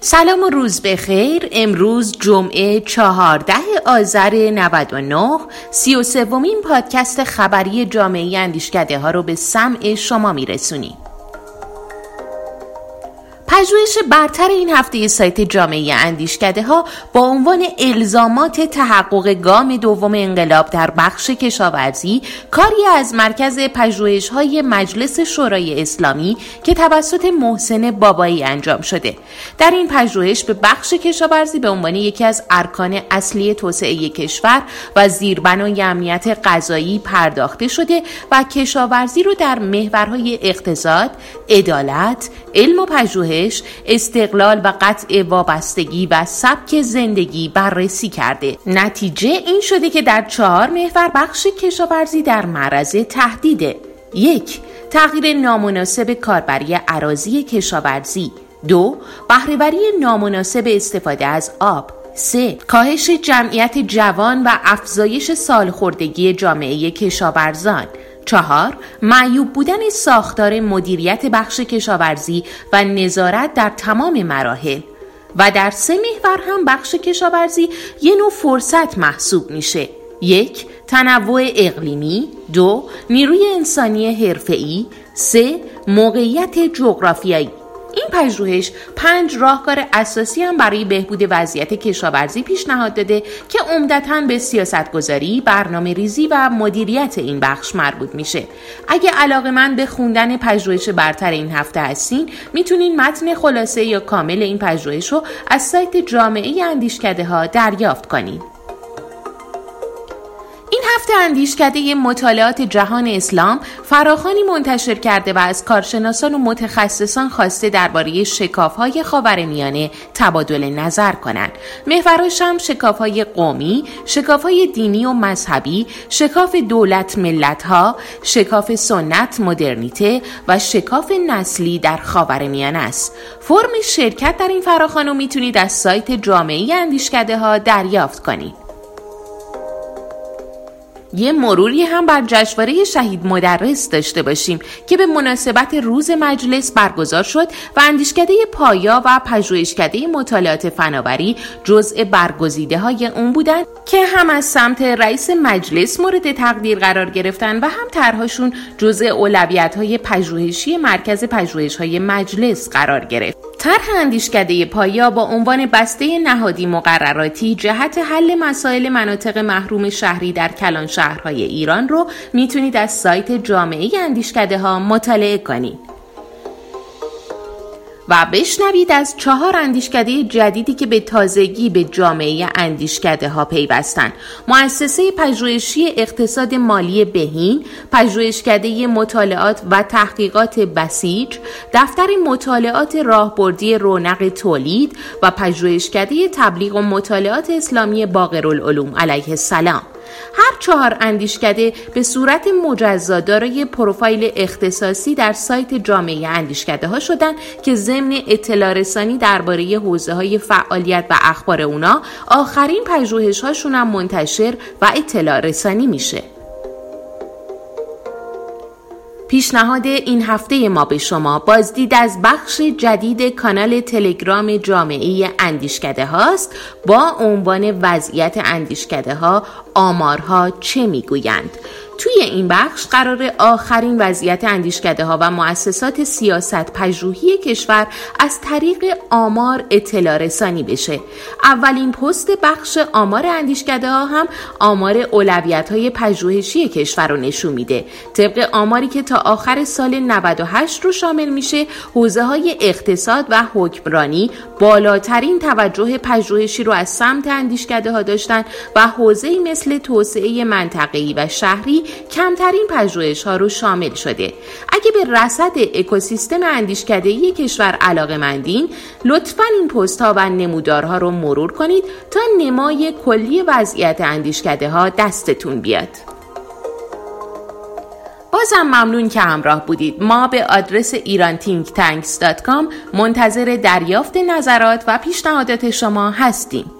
سلام و روز بخیر. امروز جمعه چهارده آذر 99 سی و سومین پادکست خبری جامعه اندیشکده ها رو به سمع شما میرسونیم. پژوهش برتر این هفته سایت جامعه اندیشکده ها با عنوان الزامات تحقق گام دوم انقلاب در بخش کشاورزی کاری از مرکز پژوهش های مجلس شورای اسلامی که توسط محسن بابایی انجام شده. در این پژوهش به بخش کشاورزی به عنوان یکی از ارکان اصلی توسعه کشور و زیربنای امنیت غذایی پرداخته شده و کشاورزی رو در محورهای اقتصاد، عدالت، علم و پژوهش استقلال و قطع وابستگی و سبک زندگی بررسی کرده. نتیجه این شده که در چهار محور بخش کشاورزی در معرض تهدیده. یک تغییر نامناسب کاربری عراضی کشاورزی. دو بهرهوری نامناسب استفاده از آب. سه کاهش جمعیت جوان و افزایش سالخوردگی جامعه کشاورزان. چهار معیوب بودن ساختار مدیریت بخش کشاورزی و نظارت در تمام مراحل. و در سه محور هم بخش کشاورزی یه نوع فرصت محسوب میشه. یک تنوع اقلیمی. دو نیروی انسانی حرفه‌ای. سه موقعیت جغرافیایی. این پژوهش پنج راهکار اساسی هم برای بهبود وضعیت کشاورزی پیشنهاد داده که عمدتا به سیاستگذاری، برنامه ریزی و مدیریت این بخش مربوط میشه. اگه علاقه من به خوندن پژوهش برتر این هفته هستین، می‌تونین متن خلاصه یا کامل این پژوهش رو از سایت جامعه اندیشکده ها دریافت کنید. هفته اندیشکده مطالعات جهان اسلام فراخانی منتشر کرده و از کارشناسان و متخصصان خواسته درباره شکافهای خاورمیانه تبادل نظر کنند. محوراش هم شکافهای قومی، شکافهای دینی و مذهبی، شکاف دولت ملتها، شکاف سنت مدرنیته و شکاف نسلی در خاورمیانه است. فرم شرکت در این فراخوان رو می‌تونید از سایت جامعه اندیشکده ها دریافت کنید. یه مروری هم بر جشنواره شهید مدرس داشته باشیم که به مناسبت روز مجلس برگزار شد و اندیشکده پایا و پژوهشکده مطالعات فناوری جزء برگزیده های اون بودن که هم از سمت رئیس مجلس مورد تقدیر قرار گرفتن و هم طرحشون جزء اولویت های پژوهشی مرکز پژوهش های مجلس قرار گرفت. طرح اندیشکده پایا با عنوان بسته نهادی مقرراتی جهت حل مسائل مناطق محروم شهری در کلان شهرهای ایران رو می‌تونید از سایت جامعه اندیشکده ها مطالعه کنید. و بشنوید از چهار اندیشکده جدیدی که به تازگی به جامعه اندیشکده ها پیوستند. مؤسسه پژوهشی اقتصاد مالی بهین پژوهشکده مطالعات و تحقیقات بسیج دفتر مطالعات راهبردی رونق تولید و پژوهشکده تبلیغ و مطالعات اسلامی باقرالعلوم علیه السلام. هر چهار اندیشکده به صورت مجزا دارای پروفایل اختصاصی در سایت جامعه اندیشکده ها شدن که ضمن اطلاع رسانی درباره حوزه های فعالیت و اخبار اونا آخرین پژوهش هاشون هم منتشر و اطلاع رسانی میشه. پیشنهاد این هفته ما به شما بازدید از بخش جدید کانال تلگرام جامعه اندیشکده هاست. با عنوان وضعیت اندیشکده ها آمارها چه می‌گویند؟ توی این بخش قرار آخرین وضعیت اندیشکده ها و مؤسسات سیاست پژوهی کشور از طریق آمار اطلاع رسانی بشه. اولین پست بخش آمار اندیشکده ها هم آمار اولویت های پژوهشی کشور رو نشون میده. طبق آماری که تا آخر سال 98 رو شامل میشه حوزه های اقتصاد و حکمرانی بالاترین توجه پژوهشی رو از سمت اندیشکده ها داشتن و حوزه مثل توسعه منطقه‌ای و شهری کمترین پژوهش ها رو شامل شده. اگه به رصد اکوسیستم اندیشکده کشور علاقه مندین لطفا این پست ها و نمودارها رو مرور کنید تا نمای کلی وضعیت اندیشکده ها دستتون بیاد. بازم ممنون که همراه بودید. ما به آدرس ایرانتینکتانکس.com منتظر دریافت نظرات و پیشنهادات شما هستیم.